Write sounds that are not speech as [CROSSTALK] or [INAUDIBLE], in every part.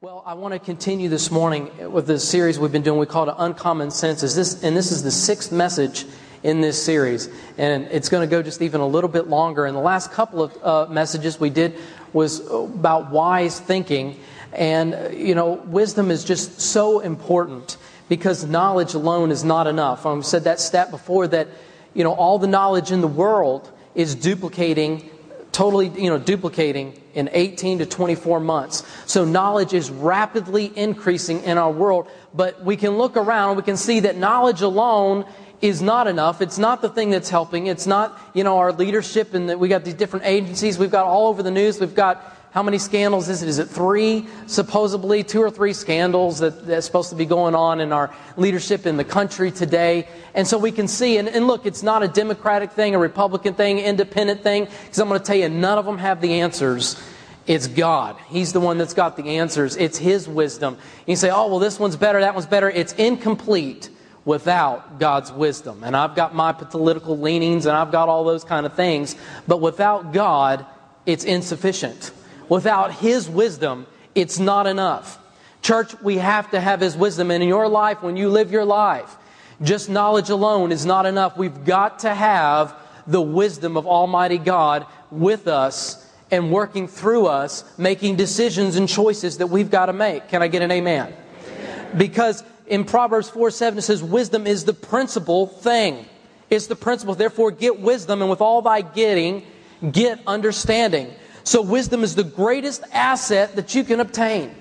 Well, I want to continue this morning with the series we've been doing. We call it Uncommon Senses. This, and this is the sixth message in this series. And it's going to go just even a little bit longer. And the last couple of uh, messages we did was about wise thinking. And, you know, wisdom is just so important because knowledge alone is not enough. I've said that stat before that, you know, all the knowledge in the world is duplicating totally, you know, duplicating in 18 to 24 months. So knowledge is rapidly increasing in our world, but we can look around we can see that knowledge alone is not enough. It's not the thing that's helping. It's not, you know, our leadership and that we got these different agencies. We've got all over the news. We've got how many scandals is it? Is it three, supposedly, two or three scandals that, that's supposed to be going on in our leadership in the country today? And so we can see, and, and look, it's not a Democratic thing, a Republican thing, independent thing, because I'm going to tell you, none of them have the answers. It's God. He's the one that's got the answers. It's His wisdom. You say, oh, well, this one's better, that one's better. It's incomplete without God's wisdom. And I've got my political leanings and I've got all those kind of things. But without God, it's insufficient. Without His wisdom, it's not enough. Church, we have to have His wisdom. And in your life, when you live your life, just knowledge alone is not enough. We've got to have the wisdom of Almighty God with us and working through us, making decisions and choices that we've got to make. Can I get an amen? amen. Because in Proverbs 4 7, it says, Wisdom is the principal thing. It's the principle. Therefore, get wisdom, and with all thy getting, get understanding. So, wisdom is the greatest asset that you can obtain.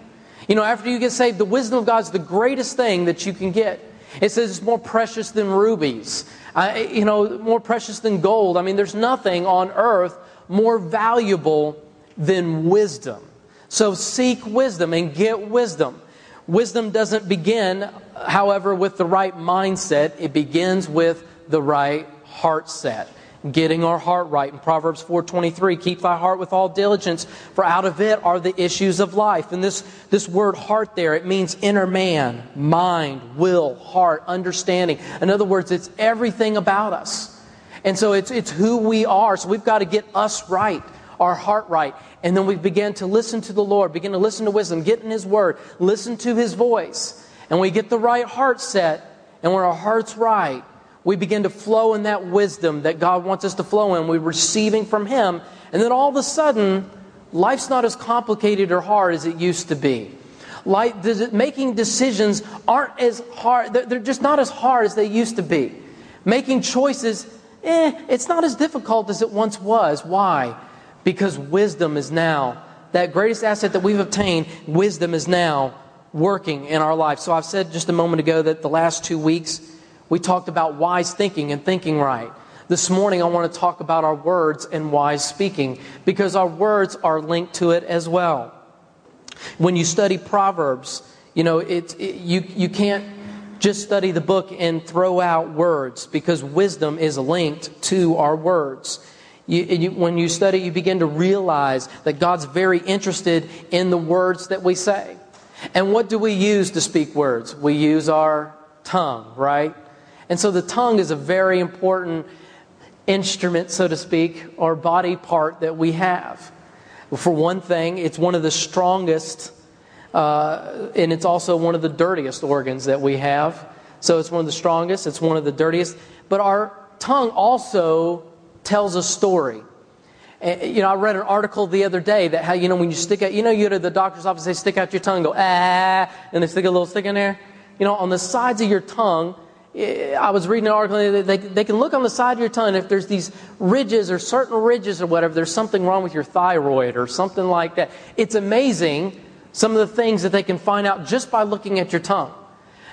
You know, after you get saved, the wisdom of God is the greatest thing that you can get. It says it's more precious than rubies, you know, more precious than gold. I mean, there's nothing on earth more valuable than wisdom. So, seek wisdom and get wisdom. Wisdom doesn't begin, however, with the right mindset, it begins with the right heart set getting our heart right. In Proverbs 4:23, keep thy heart with all diligence, for out of it are the issues of life. And this, this word heart there, it means inner man, mind, will, heart, understanding. In other words, it's everything about us. And so it's, it's who we are. So we've got to get us right, our heart right. And then we begin to listen to the Lord, begin to listen to wisdom, get in His Word, listen to His voice. And we get the right heart set. And when our heart's right, we begin to flow in that wisdom that God wants us to flow in. We're receiving from Him. And then all of a sudden, life's not as complicated or hard as it used to be. Life, making decisions aren't as hard, they're just not as hard as they used to be. Making choices, eh, it's not as difficult as it once was. Why? Because wisdom is now, that greatest asset that we've obtained, wisdom is now working in our life. So I've said just a moment ago that the last two weeks, we talked about wise thinking and thinking right. This morning, I want to talk about our words and wise speaking because our words are linked to it as well. When you study Proverbs, you know, it, it, you, you can't just study the book and throw out words because wisdom is linked to our words. You, you, when you study, you begin to realize that God's very interested in the words that we say. And what do we use to speak words? We use our tongue, right? And so the tongue is a very important instrument, so to speak, or body part that we have. For one thing, it's one of the strongest, uh, and it's also one of the dirtiest organs that we have. So it's one of the strongest, it's one of the dirtiest. But our tongue also tells a story. You know, I read an article the other day that how, you know, when you stick out, you know, you go to the doctor's office, they stick out your tongue, go, ah, and they stick a little stick in there. You know, on the sides of your tongue, I was reading an article, they, they can look on the side of your tongue if there's these ridges or certain ridges or whatever, there's something wrong with your thyroid or something like that. It's amazing some of the things that they can find out just by looking at your tongue.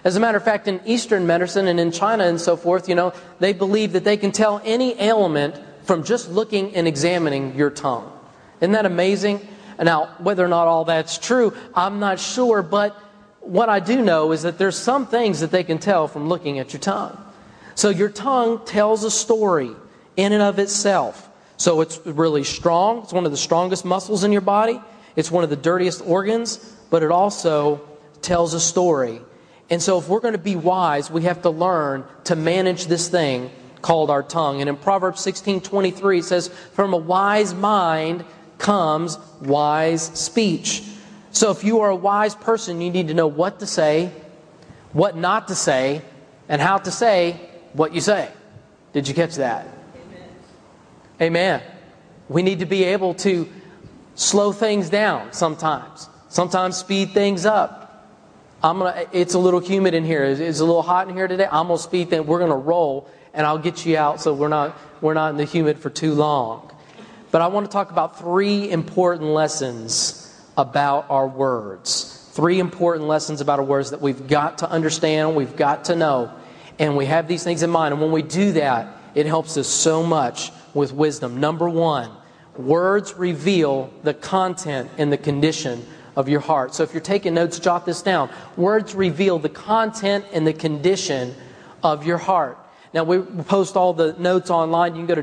As a matter of fact, in Eastern medicine and in China and so forth, you know, they believe that they can tell any ailment from just looking and examining your tongue. Isn't that amazing? Now, whether or not all that's true, I'm not sure, but what I do know is that there's some things that they can tell from looking at your tongue. So your tongue tells a story in and of itself. So it's really strong. It's one of the strongest muscles in your body. It's one of the dirtiest organs, but it also tells a story. And so if we're going to be wise, we have to learn to manage this thing called our tongue. And in Proverbs 16 23, it says, From a wise mind comes wise speech. So if you are a wise person, you need to know what to say, what not to say, and how to say what you say. Did you catch that? Amen. Amen. We need to be able to slow things down sometimes, sometimes speed things up. I'm gonna, it's a little humid in here. It's, it's a little hot in here today. I'm going to speed things. We're going to roll, and I'll get you out so we're not, we're not in the humid for too long. But I want to talk about three important lessons about our words. Three important lessons about our words that we've got to understand, we've got to know, and we have these things in mind. And when we do that, it helps us so much with wisdom. Number one, words reveal the content and the condition of your heart. So if you're taking notes, jot this down. Words reveal the content and the condition of your heart. Now, we post all the notes online. You can go to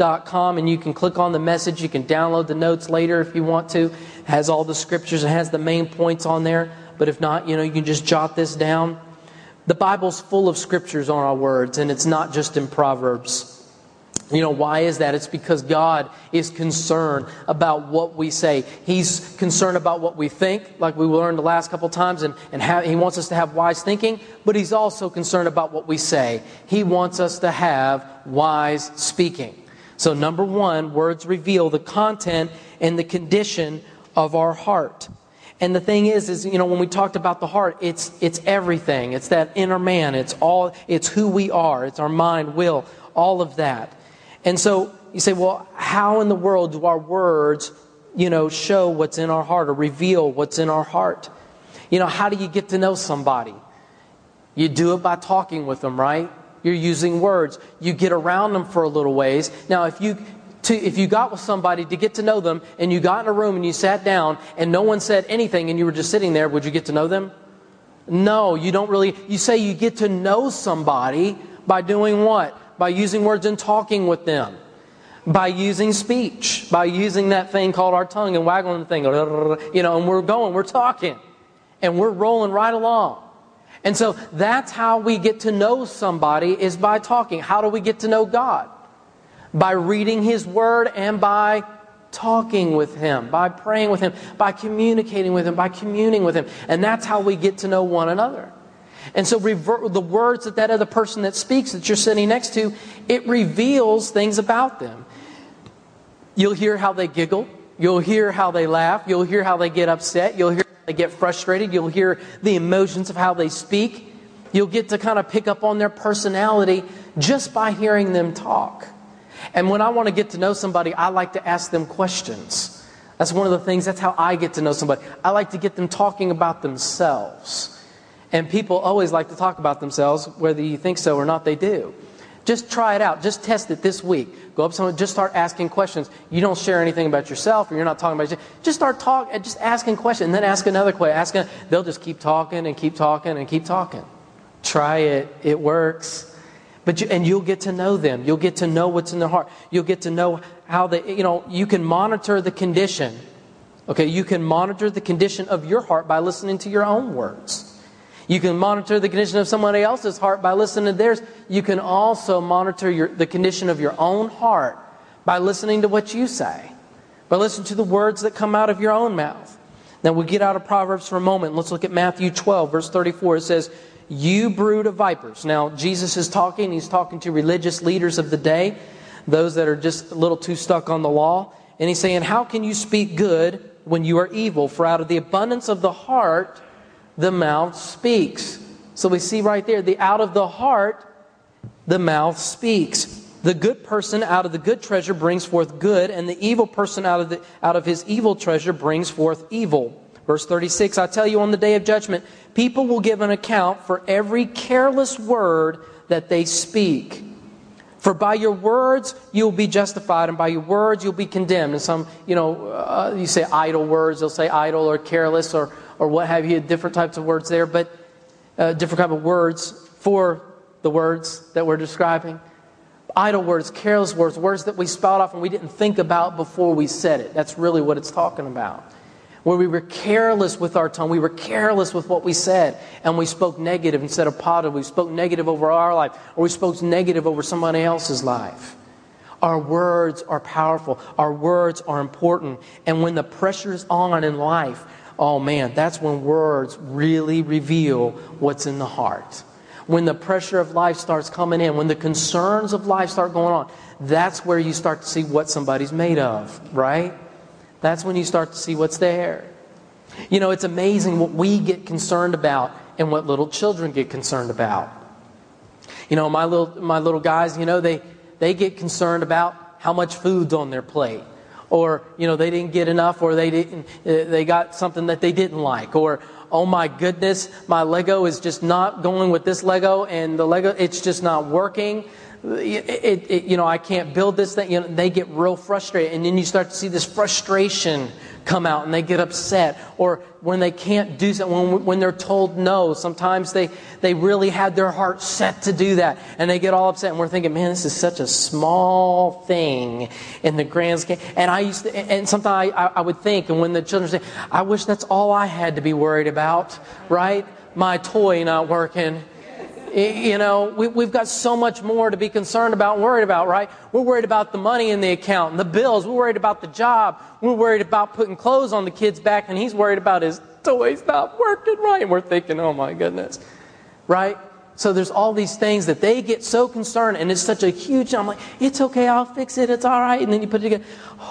churchpluggedin.com and you can click on the message. You can download the notes later if you want to. It has all the scriptures, it has the main points on there. But if not, you know, you can just jot this down. The Bible's full of scriptures on our words, and it's not just in Proverbs. You know, why is that? It's because God is concerned about what we say. He's concerned about what we think, like we learned the last couple times, and, and He wants us to have wise thinking, but He's also concerned about what we say. He wants us to have wise speaking. So, number one, words reveal the content and the condition of our heart. And the thing is, is, you know, when we talked about the heart, it's, it's everything. It's that inner man. It's all, it's who we are. It's our mind, will, all of that. And so you say, well, how in the world do our words, you know, show what's in our heart or reveal what's in our heart? You know, how do you get to know somebody? You do it by talking with them, right? You're using words. You get around them for a little ways. Now, if you to, if you got with somebody to get to know them and you got in a room and you sat down and no one said anything and you were just sitting there, would you get to know them? No, you don't really. You say you get to know somebody by doing what? by using words and talking with them, by using speech, by using that thing called our tongue and waggling the thing, you know, and we're going, we're talking, and we're rolling right along. And so that's how we get to know somebody is by talking. How do we get to know God? By reading His Word and by talking with Him, by praying with Him, by communicating with Him, by communing with Him. And that's how we get to know one another. And so revert, the words that that other person that speaks that you're sitting next to, it reveals things about them. You'll hear how they giggle. You'll hear how they laugh. You'll hear how they get upset. You'll hear get frustrated. You'll hear the emotions of how they speak. You'll get to kind of pick up on their personality just by hearing them talk. And when I want to get to know somebody, I like to ask them questions. That's one of the things, that's how I get to know somebody. I like to get them talking about themselves. And people always like to talk about themselves, whether you think so or not, they do. Just try it out. Just test it this week. Go up to someone, just start asking questions. You don't share anything about yourself, or you're not talking about yourself. Just start talking, just asking questions, and then ask another question. Ask, they'll just keep talking and keep talking and keep talking. Try it. It works. But you, and you'll get to know them. You'll get to know what's in their heart. You'll get to know how they, you know, you can monitor the condition. Okay, you can monitor the condition of your heart by listening to your own words. You can monitor the condition of somebody else's heart by listening to theirs. You can also monitor your, the condition of your own heart by listening to what you say, by listening to the words that come out of your own mouth. Now we get out of Proverbs for a moment. Let's look at Matthew 12, verse 34. It says, You brood of vipers. Now, Jesus is talking. He's talking to religious leaders of the day, those that are just a little too stuck on the law. And he's saying, How can you speak good when you are evil? For out of the abundance of the heart, the mouth speaks. So we see right there, the out of the heart, the mouth speaks. The good person out of the good treasure brings forth good, and the evil person out of, the, out of his evil treasure brings forth evil. Verse 36 I tell you, on the day of judgment, people will give an account for every careless word that they speak. For by your words you'll be justified, and by your words you'll be condemned. And some, you know, uh, you say idle words, they'll say idle or careless or, or what have you, different types of words there, but uh, different type of words for the words that we're describing. Idle words, careless words, words that we spout off and we didn't think about before we said it. That's really what it's talking about. Where we were careless with our tongue, we were careless with what we said, and we spoke negative instead of positive. We spoke negative over our life, or we spoke negative over somebody else's life. Our words are powerful. Our words are important. And when the pressure is on in life, oh man, that's when words really reveal what's in the heart. When the pressure of life starts coming in, when the concerns of life start going on, that's where you start to see what somebody's made of, right? That's when you start to see what's there. You know, it's amazing what we get concerned about and what little children get concerned about. You know, my little, my little guys, you know, they, they get concerned about how much food's on their plate. Or, you know, they didn't get enough or they didn't, uh, they got something that they didn't like. Or, oh my goodness, my Lego is just not going with this Lego and the Lego, it's just not working. It, it, you know, I can't build this thing. You know, they get real frustrated. And then you start to see this frustration come out and they get upset. Or when they can't do something, when, when they're told no, sometimes they, they really had their heart set to do that and they get all upset. And we're thinking, man, this is such a small thing in the grand scheme. And I used to, and sometimes I, I would think, and when the children say, I wish that's all I had to be worried about, right? My toy not working you know, we, have got so much more to be concerned about and worried about, right? We're worried about the money in the account and the bills. We're worried about the job. We're worried about putting clothes on the kid's back, and he's worried about his toys not working right. And we're thinking, oh my goodness, right? So there's all these things that they get so concerned, and it's such a huge. I'm like, it's okay, I'll fix it, it's all right. And then you put it together,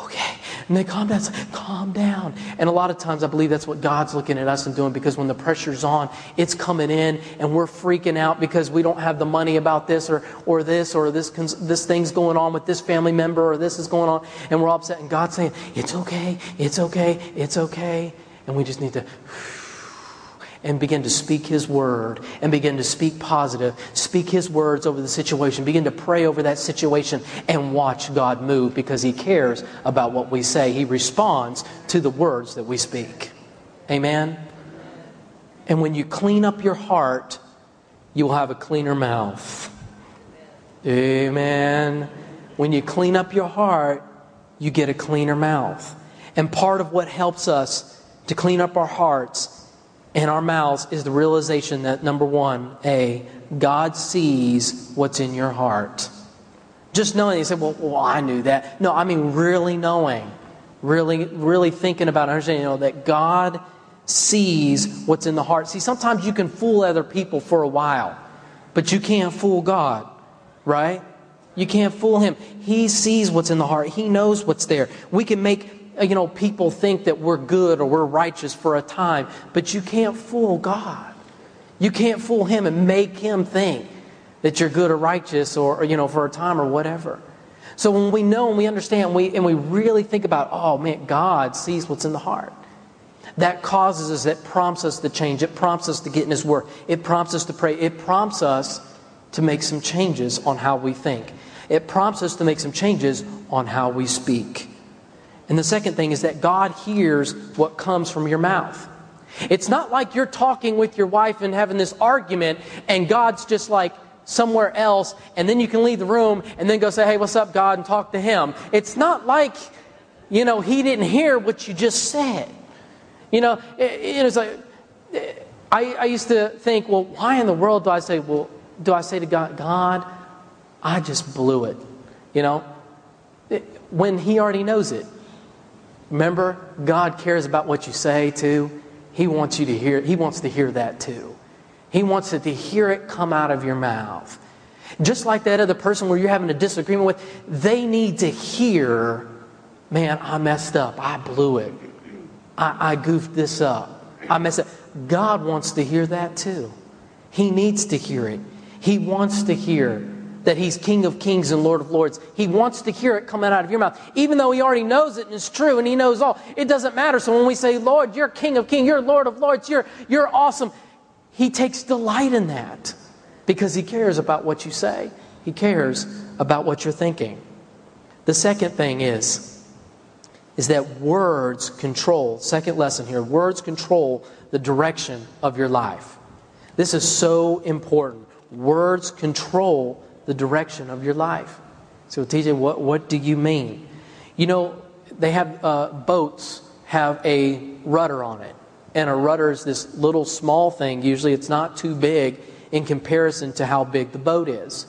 okay, and they calm down. Like, calm down. And a lot of times I believe that's what God's looking at us and doing because when the pressure's on, it's coming in and we're freaking out because we don't have the money about this or, or this or this, this thing's going on with this family member or this is going on. And we're upset. And God's saying, it's okay, it's okay, it's okay. And we just need to and begin to speak His word and begin to speak positive, speak His words over the situation, begin to pray over that situation and watch God move because He cares about what we say. He responds to the words that we speak. Amen? And when you clean up your heart, you will have a cleaner mouth. Amen. When you clean up your heart, you get a cleaner mouth. And part of what helps us to clean up our hearts in our mouths is the realization that number one, A, God sees what's in your heart. Just knowing, you say, well, well, I knew that. No, I mean really knowing, really, really thinking about, understanding, you know, that God sees what's in the heart. See, sometimes you can fool other people for a while, but you can't fool God, right? You can't fool Him. He sees what's in the heart. He knows what's there. We can make Uh, you know, people think that we're good or we're righteous for a time, but you can't fool God. You can't fool Him and make Him think that you're good or righteous or, or you know, for a time or whatever. So when we know and we understand and we, and we really think about, oh man, God sees what's in the heart. That causes us, that prompts us to change. It prompts us to get in His Word. It prompts us to pray. It prompts us to make some changes on how we think. It prompts us to make some changes on how we speak. And the second thing is that God hears what comes from your mouth. It's not like you're talking with your wife and having this argument, and God's just like somewhere else, and then you can leave the room and then go say, Hey, what's up, God, and talk to Him. It's not like, you know, He didn't hear what you just said. You know, it, it's like, I, I used to think, well, why in the world do I say, well, do I say to God, God, I just blew it? You know, when He already knows it. Remember, God cares about what you say too. He wants you to hear, He wants to hear that too. He wants to hear it come out of your mouth. Just like that other person where you're having a disagreement with, they need to hear, man, I messed up. I blew it. I, I goofed this up. I messed up. God wants to hear that too. He needs to hear it. He wants to hear that He's King of Kings and Lord of Lords. He wants to hear it coming out of your mouth, even though He already knows it and it's true and He knows all. It doesn't matter. So when we say, Lord, you're King of Kings, you're Lord of Lords, you're, you're awesome, He takes delight in that because He cares about what you say, He cares about what you're thinking. The second thing is, is that words control, second lesson here, words control the direction of your life. This is so important. Words control the direction of your life. So, TJ, what, what do you mean? You know, they have uh, boats have a rudder on it. And a rudder is this little small thing. Usually it's not too big in comparison to how big the boat is.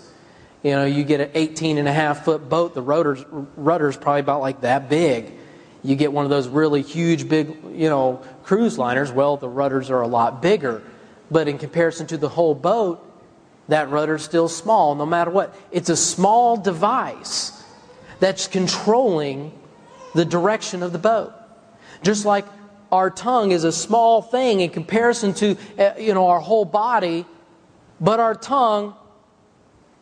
You know, you get an 18 and a half foot boat, the rotor's, rudder's probably about like that big. You get one of those really huge, big, you know, cruise liners, well, the rudders are a lot bigger. But in comparison to the whole boat, that rudder's still small, no matter what. It's a small device that's controlling the direction of the boat. Just like our tongue is a small thing in comparison to uh, you know our whole body, but our tongue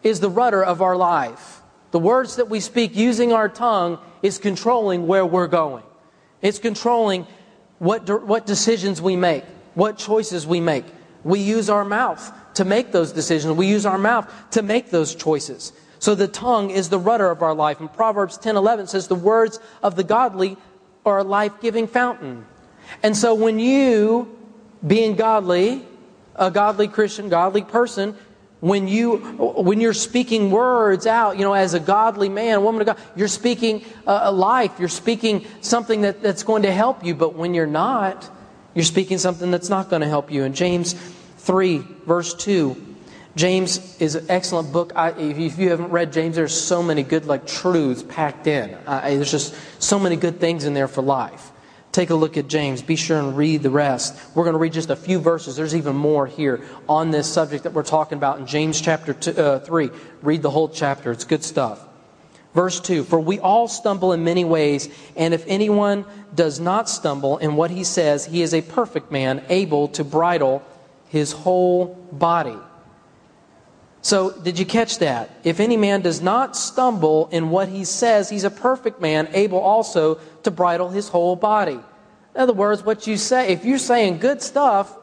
is the rudder of our life. The words that we speak using our tongue is controlling where we're going. It's controlling what, what decisions we make, what choices we make. We use our mouth to make those decisions. We use our mouth to make those choices. So the tongue is the rudder of our life. And Proverbs 10 11 says, The words of the godly are a life giving fountain. And so when you, being godly, a godly Christian, godly person, when you when you're speaking words out you know as a godly man woman of god you're speaking uh, a life you're speaking something that, that's going to help you but when you're not you're speaking something that's not going to help you and james 3 verse 2 james is an excellent book I, if you haven't read james there's so many good like truths packed in I, there's just so many good things in there for life Take a look at James. Be sure and read the rest. We're going to read just a few verses. There's even more here on this subject that we're talking about in James chapter two, uh, 3. Read the whole chapter, it's good stuff. Verse 2 For we all stumble in many ways, and if anyone does not stumble in what he says, he is a perfect man, able to bridle his whole body. So, did you catch that? If any man does not stumble in what he says, he's a perfect man, able also to bridle his whole body. In other words, what you say, if you're saying good stuff,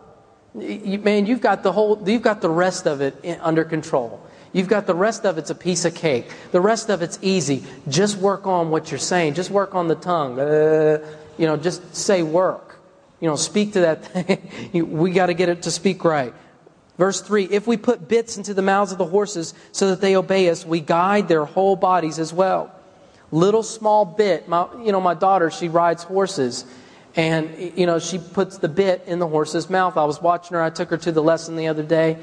you, man, you've got the whole, you've got the rest of it under control. You've got the rest of it's a piece of cake. The rest of it's easy. Just work on what you're saying. Just work on the tongue. Uh, you know, just say work. You know, speak to that thing. [LAUGHS] we got to get it to speak right. Verse 3 If we put bits into the mouths of the horses so that they obey us, we guide their whole bodies as well. Little small bit. My, you know, my daughter, she rides horses. And, you know, she puts the bit in the horse's mouth. I was watching her. I took her to the lesson the other day.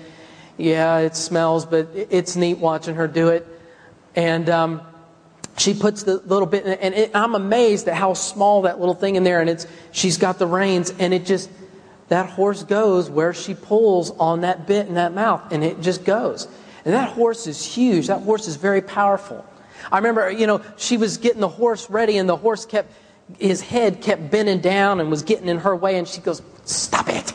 Yeah, it smells, but it's neat watching her do it. And um, she puts the little bit, and it, I'm amazed at how small that little thing in there. And it's she's got the reins, and it just that horse goes where she pulls on that bit in that mouth, and it just goes. And that horse is huge. That horse is very powerful. I remember, you know, she was getting the horse ready, and the horse kept, his head kept bending down and was getting in her way, and she goes, Stop it!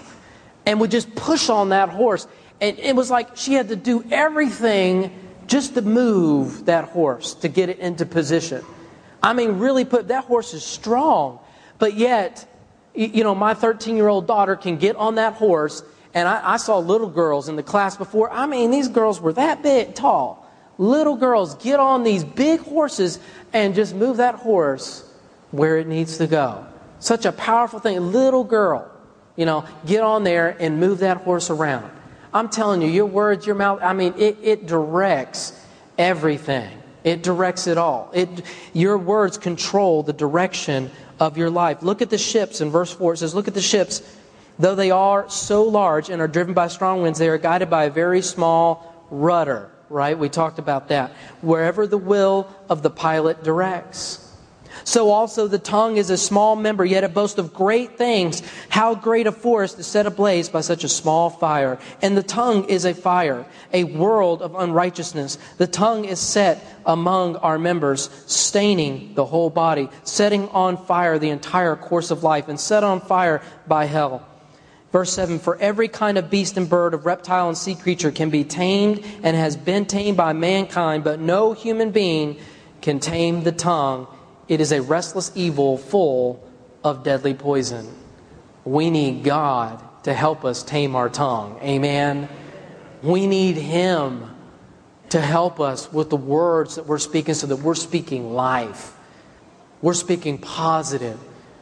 And would just push on that horse. And it was like she had to do everything just to move that horse to get it into position. I mean, really put that horse is strong, but yet you know, my 13 year old daughter can get on that horse, and I, I, saw little girls in the class before. I mean, these girls were that big, tall. Little girls get on these big horses and just move that horse where it needs to go. Such a powerful thing. Little girl, you know, get on there and move that horse around. I'm telling you, your words, your mouth, I mean, it, it directs everything. It directs it all. It, your words control the direction of your life. Look at the ships in verse 4. It says, Look at the ships. Though they are so large and are driven by strong winds, they are guided by a very small rudder, right? We talked about that. Wherever the will of the pilot directs. So also the tongue is a small member, yet it boasts of great things. How great a forest is set ablaze by such a small fire. And the tongue is a fire, a world of unrighteousness. The tongue is set among our members, staining the whole body, setting on fire the entire course of life, and set on fire by hell. Verse 7 For every kind of beast and bird, of reptile and sea creature can be tamed and has been tamed by mankind, but no human being can tame the tongue. It is a restless evil full of deadly poison. We need God to help us tame our tongue. Amen. We need Him to help us with the words that we're speaking so that we're speaking life. We're speaking positive,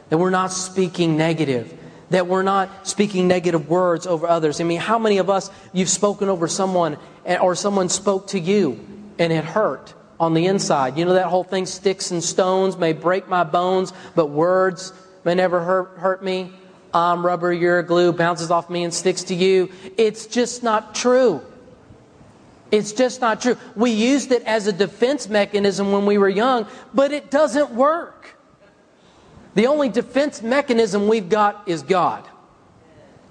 that we're not speaking negative, that we're not speaking negative words over others. I mean, how many of us you've spoken over someone or someone spoke to you and it hurt? On the inside. You know that whole thing sticks and stones may break my bones, but words may never hurt, hurt me. I'm rubber, you're glue, bounces off me and sticks to you. It's just not true. It's just not true. We used it as a defense mechanism when we were young, but it doesn't work. The only defense mechanism we've got is God.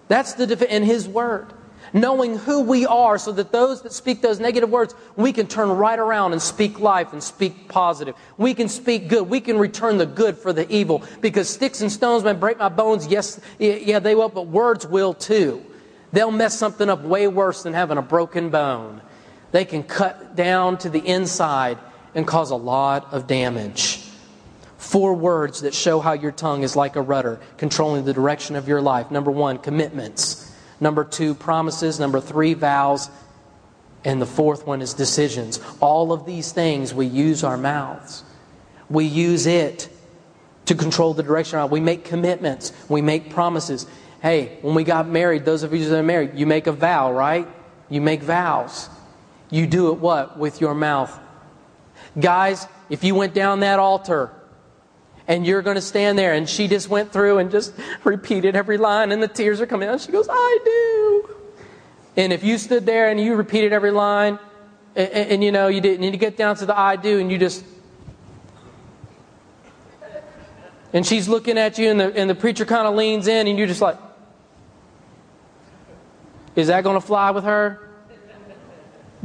That's the defense, and His Word. Knowing who we are so that those that speak those negative words, we can turn right around and speak life and speak positive. We can speak good. We can return the good for the evil because sticks and stones may break my bones. Yes, yeah, they will, but words will too. They'll mess something up way worse than having a broken bone. They can cut down to the inside and cause a lot of damage. Four words that show how your tongue is like a rudder, controlling the direction of your life. Number one, commitments. Number two, promises. Number three, vows. And the fourth one is decisions. All of these things, we use our mouths. We use it to control the direction. Of We make commitments. We make promises. Hey, when we got married, those of you that are married, you make a vow, right? You make vows. You do it what? With your mouth. Guys, if you went down that altar and you're going to stand there and she just went through and just repeated every line and the tears are coming out, she goes, I do. And if you stood there and you repeated every line and, and, and you know, you didn't, and you get down to the I do and you just and she's looking at you and the, and the preacher kind of leans in and you're just like is that going to fly with her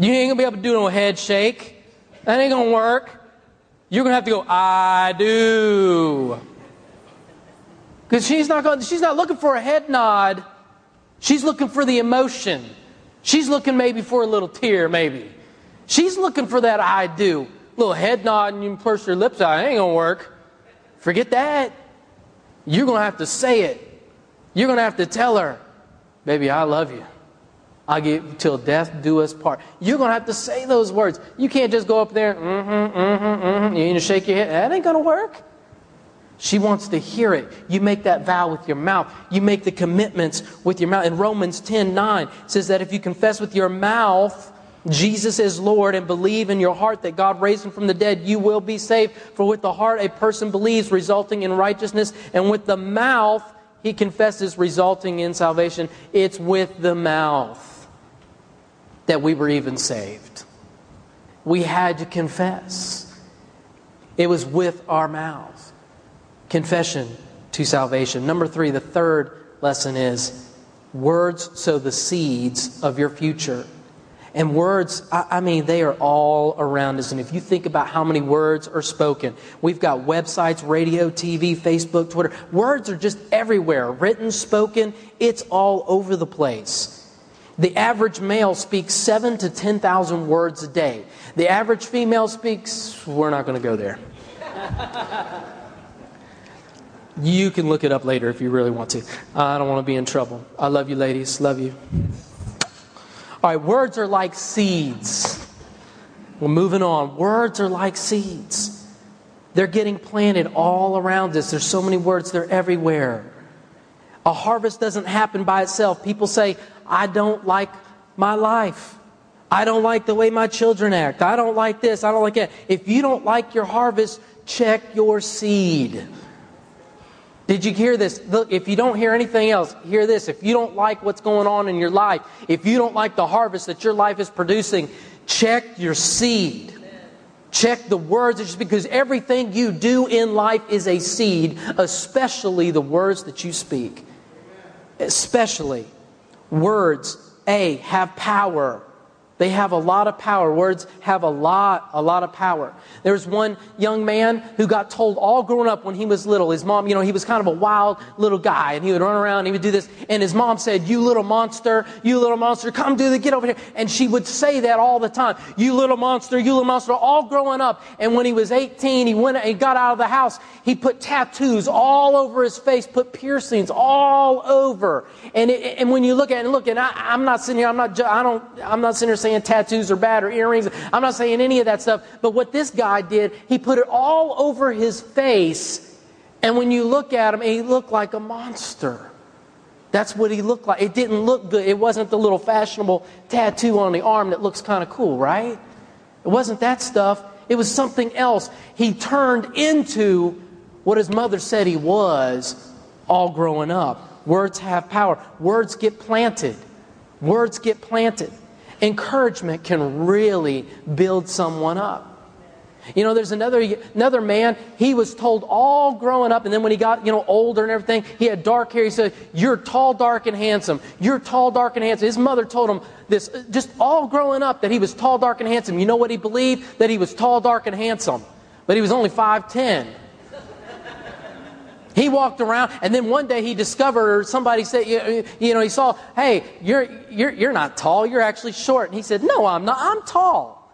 you ain't gonna be able to do no head shake. That ain't gonna work. You're gonna have to go, I do. Because she's not going she's not looking for a head nod. She's looking for the emotion. She's looking maybe for a little tear, maybe. She's looking for that I do. Little head nod and you purse your lips out. It ain't gonna work. Forget that. You're gonna have to say it. You're gonna have to tell her, baby, I love you. I'll give till death do us part. You're going to have to say those words. You can't just go up there, mm-hmm, mm-hmm, mm-hmm. You need to shake your head. That ain't going to work. She wants to hear it. You make that vow with your mouth. You make the commitments with your mouth. In Romans 10 9, says that if you confess with your mouth Jesus is Lord and believe in your heart that God raised him from the dead, you will be saved. For with the heart a person believes, resulting in righteousness, and with the mouth he confesses, resulting in salvation. It's with the mouth that we were even saved. We had to confess. It was with our mouths. Confession to salvation. Number three, the third lesson is words sow the seeds of your future. And words, I, mean, they are all around us. And if you think about how many words are spoken, we've got websites, radio, TV, Facebook, Twitter. Words are just everywhere written, spoken, it's all over the place. The average male speaks seven to 10,000 words a day. The average female speaks, we're not going to go there. you can look it up later if you really want to. I don't want to be in trouble. I love you, ladies. Love you. All right, words are like seeds. We're moving on. Words are like seeds. They're getting planted all around us. There's so many words, they're everywhere. A harvest doesn't happen by itself. People say, I don't like my life. I don't like the way my children act. I don't like this. I don't like that. If you don't like your harvest, check your seed. Did you hear this? Look, if you don't hear anything else, hear this. If you don't like what's going on in your life, if you don't like the harvest that your life is producing, check your seed. Check the words, It's just because everything you do in life is a seed, especially the words that you speak. Especially. Words, A, have power. They have a lot of power. Words have a lot, a lot of power. There was one young man who got told all growing up when he was little, his mom, you know, he was kind of a wild little guy and he would run around and he would do this. And his mom said, You little monster, you little monster, come do the, get over here. And she would say that all the time. You little monster, you little monster, all growing up. And when he was 18, he went, he got out of the house. He put tattoos all over his face, put piercings all over. And, it, and when you look at it, look, and I, I'm not sitting here, I'm not, I don't, I'm not sitting here saying, saying tattoos are bad or earrings. I'm not saying any of that stuff. But what this guy did, he put it all over his face. And when you look at him, he looked like a monster. That's what he looked like. It didn't look good. It wasn't the little fashionable tattoo on the arm that looks kind of cool, right? It wasn't that stuff. It was something else. He turned into what his mother said he was all growing up. Words have power. Words get planted. Words get planted. Encouragement can really build someone up. You know, there's another another man. He was told all growing up, and then when he got you know older and everything, he had dark hair. He said, "You're tall, dark, and handsome. You're tall, dark, and handsome." His mother told him this uh, just all growing up that he was tall, dark, and handsome. You know what he believed? That he was tall, dark, and handsome, but he was only five ten. He walked around, and then one day he discovered, or somebody said, you, you know, he saw, hey, you're, you're, you're not tall, you're actually short. And he said, no, I'm not, I'm tall.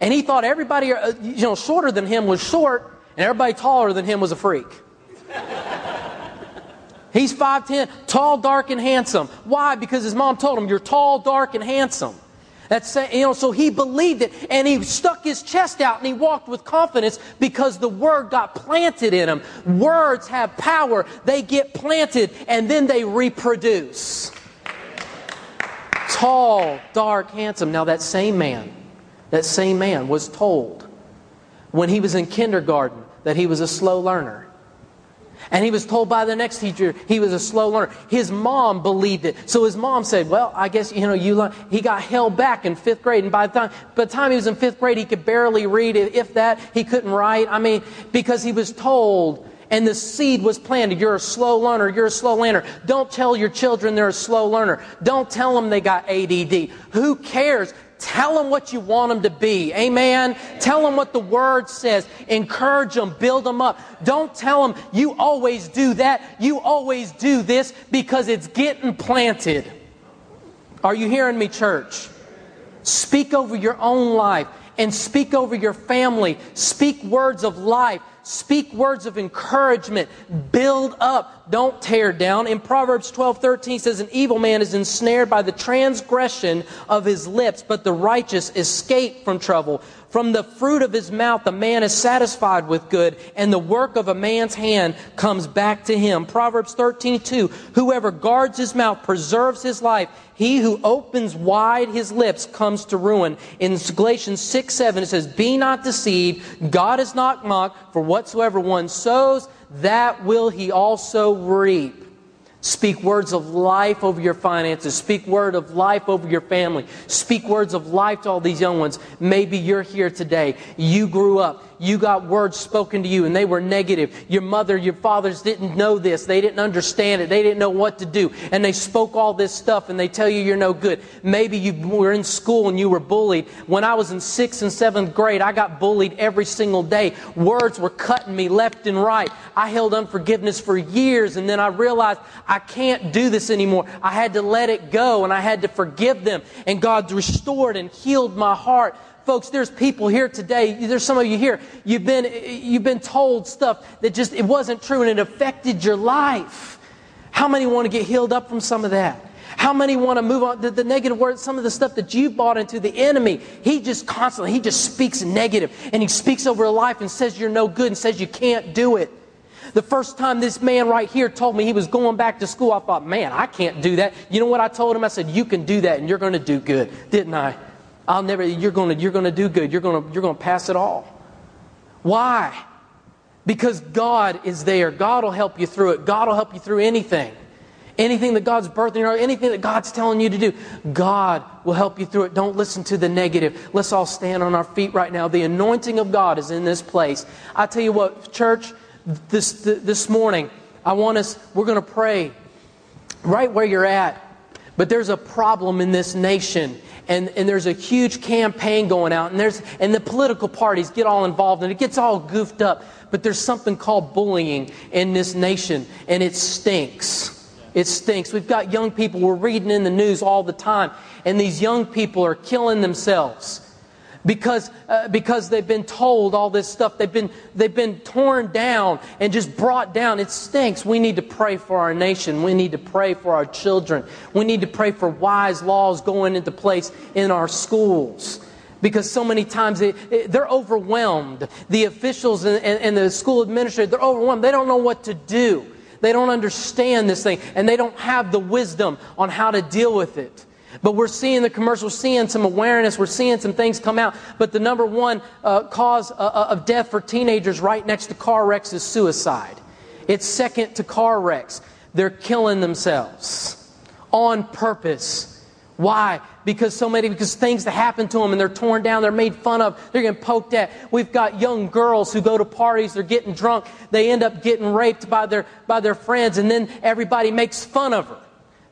And he thought everybody, uh, you know, shorter than him was short, and everybody taller than him was a freak. [LAUGHS] He's 5'10, tall, dark, and handsome. Why? Because his mom told him, You're tall, dark, and handsome. That's you know, so he believed it and he stuck his chest out and he walked with confidence because the word got planted in him. Words have power. They get planted and then they reproduce. Tall, dark, handsome. Now that same man that same man was told when he was in kindergarten that he was a slow learner. And he was told by the next teacher he was a slow learner. His mom believed it. So his mom said, Well, I guess, you know, you learn. He got held back in fifth grade. And by the time, by the time he was in fifth grade, he could barely read. If that, he couldn't write. I mean, because he was told and the seed was planted. You're a slow learner. You're a slow learner. Don't tell your children they're a slow learner. Don't tell them they got ADD. Who cares? Tell them what you want them to be. Amen. Tell them what the word says. Encourage them. Build them up. Don't tell them you always do that. You always do this because it's getting planted. Are you hearing me, church? Speak over your own life and speak over your family. Speak words of life. Speak words of encouragement. Build up. Don't tear down. In Proverbs 12 13 says, An evil man is ensnared by the transgression of his lips, but the righteous escape from trouble. From the fruit of his mouth, the man is satisfied with good, and the work of a man's hand comes back to him. Proverbs 13 2 Whoever guards his mouth preserves his life. He who opens wide his lips comes to ruin. In Galatians 6 7, it says, Be not deceived. God is not mocked, for whatsoever one sows, that will he also reap. Speak words of life over your finances. Speak word of life over your family. Speak words of life to all these young ones. Maybe you're here today. You grew up you got words spoken to you and they were negative. Your mother, your fathers didn't know this. They didn't understand it. They didn't know what to do. And they spoke all this stuff and they tell you you're no good. Maybe you were in school and you were bullied. When I was in sixth and seventh grade, I got bullied every single day. Words were cutting me left and right. I held unforgiveness for years and then I realized I can't do this anymore. I had to let it go and I had to forgive them. And God restored and healed my heart folks, there's people here today. There's some of you here. You've been, you've been told stuff that just, it wasn't true and it affected your life. How many want to get healed up from some of that? How many want to move on? The, the negative words, some of the stuff that you bought into the enemy, he just constantly, he just speaks negative and he speaks over life and says you're no good and says you can't do it. The first time this man right here told me he was going back to school, I thought, man, I can't do that. You know what I told him? I said, you can do that and you're going to do good, didn't I? I'll never, you're going to, you're going to do good. You're going to, you're going to pass it all. Why? Because God is there. God will help you through it. God will help you through anything. Anything that God's birthing you, anything that God's telling you to do, God will help you through it. Don't listen to the negative. Let's all stand on our feet right now. The anointing of God is in this place. I tell you what, church, this, this morning, I want us, we're going to pray right where you're at. But there's a problem in this nation and, and there's a huge campaign going out, and, there's, and the political parties get all involved, and it gets all goofed up. But there's something called bullying in this nation, and it stinks. It stinks. We've got young people, we're reading in the news all the time, and these young people are killing themselves because, uh, because they've been told all this stuff. They've been, they've been torn down and just brought down. It stinks. We need to pray for our nation. We need to pray for our children. We need to pray for wise laws going into place in our schools. Because so many times they, they're overwhelmed. The officials and, and, and the school administrators, they're overwhelmed. They don't know what to do. They don't understand this thing, and they don't have the wisdom on how to deal with it. But we're seeing the commercial, seeing some awareness, we're seeing some things come out. But the number one uh, cause uh, uh, of death for teenagers right next to car wrecks is suicide. It's second to car wrecks. They're killing themselves on purpose. Why? Because so many, because things that happen to them and they're torn down, they're made fun of, they're getting poked at. We've got young girls who go to parties, they're getting drunk, they end up getting raped by their, by their friends, and then everybody makes fun of her.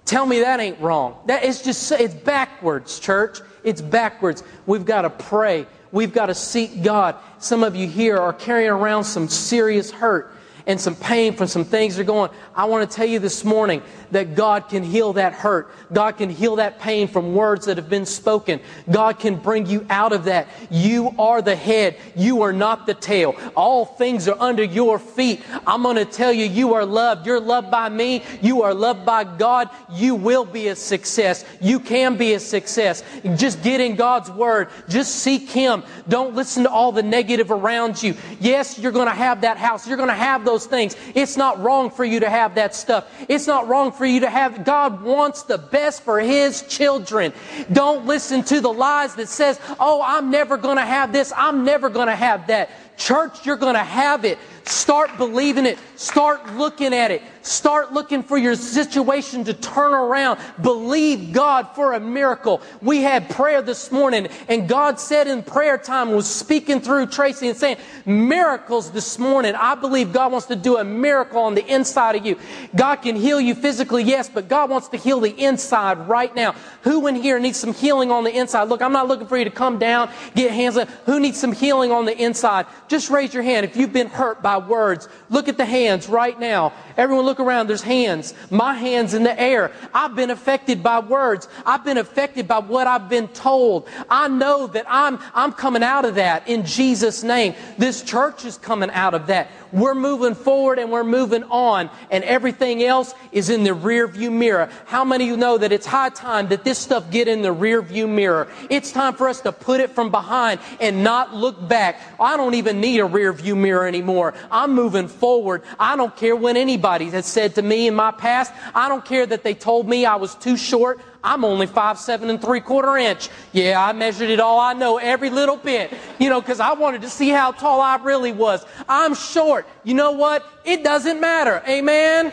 Tell me that ain't wrong. That is just, it's backwards, church. It's backwards. We've got to pray. We've got to seek God. Some of you here are carrying around some serious hurt and some pain from some things that are going. I want to tell you this morning that God can heal that hurt. God can heal that pain from words that have been spoken. God can bring you out of that. You are the head. You are not the tail. All things are under your feet. I'm going to tell you, you are loved. You're loved by me. You are loved by God. You will be a success. You can be a success. Just get in God's word. Just seek Him. Don't listen to all the negative around you. Yes, you're going to have that house. You're going to have those things. It's not wrong for you to have that stuff. It's not wrong for you to have, God wants the best for His children. Don't listen to the lies that says, oh, I'm never going to have this. I'm never going to have that. Church, you're going to have it. Start believing it. Start looking at it. Start looking for your situation to turn around. Believe God for a miracle. We had prayer this morning, and God said in prayer time, was speaking through Tracy and saying, Miracles this morning. I believe God wants to do a miracle on the inside of you. God can heal you physically, yes, but God wants to heal the inside right now. Who in here needs some healing on the inside? Look, I'm not looking for you to come down, get hands up. Who needs some healing on the inside? Just raise your hand if you've been hurt by words. Look at the hands right now. Everyone look around. There's hands. My hands in the air. I've been affected by words. I've been affected by what I've been told. I know that I'm, I'm coming out of that in Jesus' name. This church is coming out of that. We're moving forward and we're moving on, and everything else is in the rear view mirror. How many of you know that it's high time that this stuff get in the rear view mirror? It's time for us to put it from behind and not look back. I don't even need a rear view mirror anymore. I'm moving forward. I don't care when anybody has said to me in my past, I don't care that they told me I was too short. I'm only five seven and three quarter inch. Yeah, I measured it all I know, every little bit. You know, because I wanted to see how tall I really was. I'm short. You know what? It doesn't matter. Amen.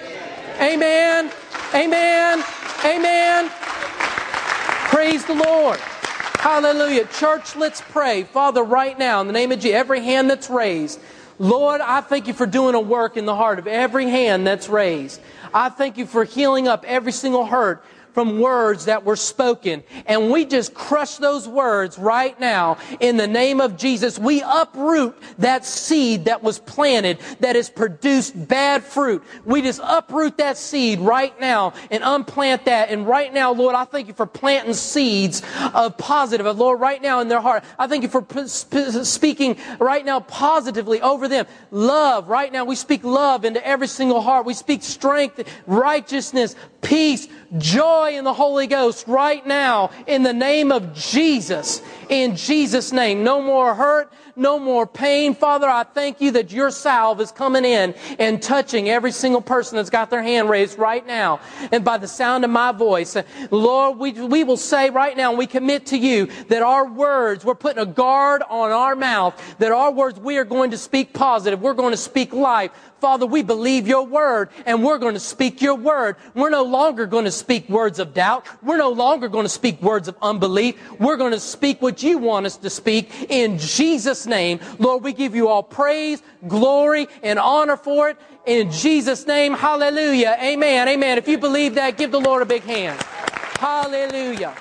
Amen. Amen. Amen. Praise the Lord. Hallelujah. Church, let's pray. Father, right now, in the name of Jesus, every hand that's raised, Lord, I thank you for doing a work in the heart of every hand that's raised. I thank you for healing up every single hurt from words that were spoken. And we just crush those words right now in the name of Jesus. We uproot that seed that was planted that has produced bad fruit. We just uproot that seed right now and unplant that. And right now, Lord, I thank you for planting seeds of positive. of Lord, right now in their heart, I thank you for speaking right now positively over them. Love, right now, we speak love into every single heart. We speak strength, righteousness, peace, joy in the Holy Ghost right now in the name of Jesus. In Jesus' name. No more hurt, no more pain. Father, I thank you that your salve is coming in and touching every single person that's got their hand raised right now. And by the sound of my voice, Lord, we, we will say right now, we commit to you that our words, we're putting a guard on our mouth, that our words, we are going to speak positive. We're going to speak life. Father, we believe your word and we're going to speak your word. We're no longer going to speak words of doubt. We're no longer going to speak words of unbelief. We're going to speak what you want us to speak in Jesus' name. Lord, we give you all praise, glory, and honor for it. In Jesus' name, hallelujah. Amen. Amen. If you believe that, give the Lord a big hand. Hallelujah.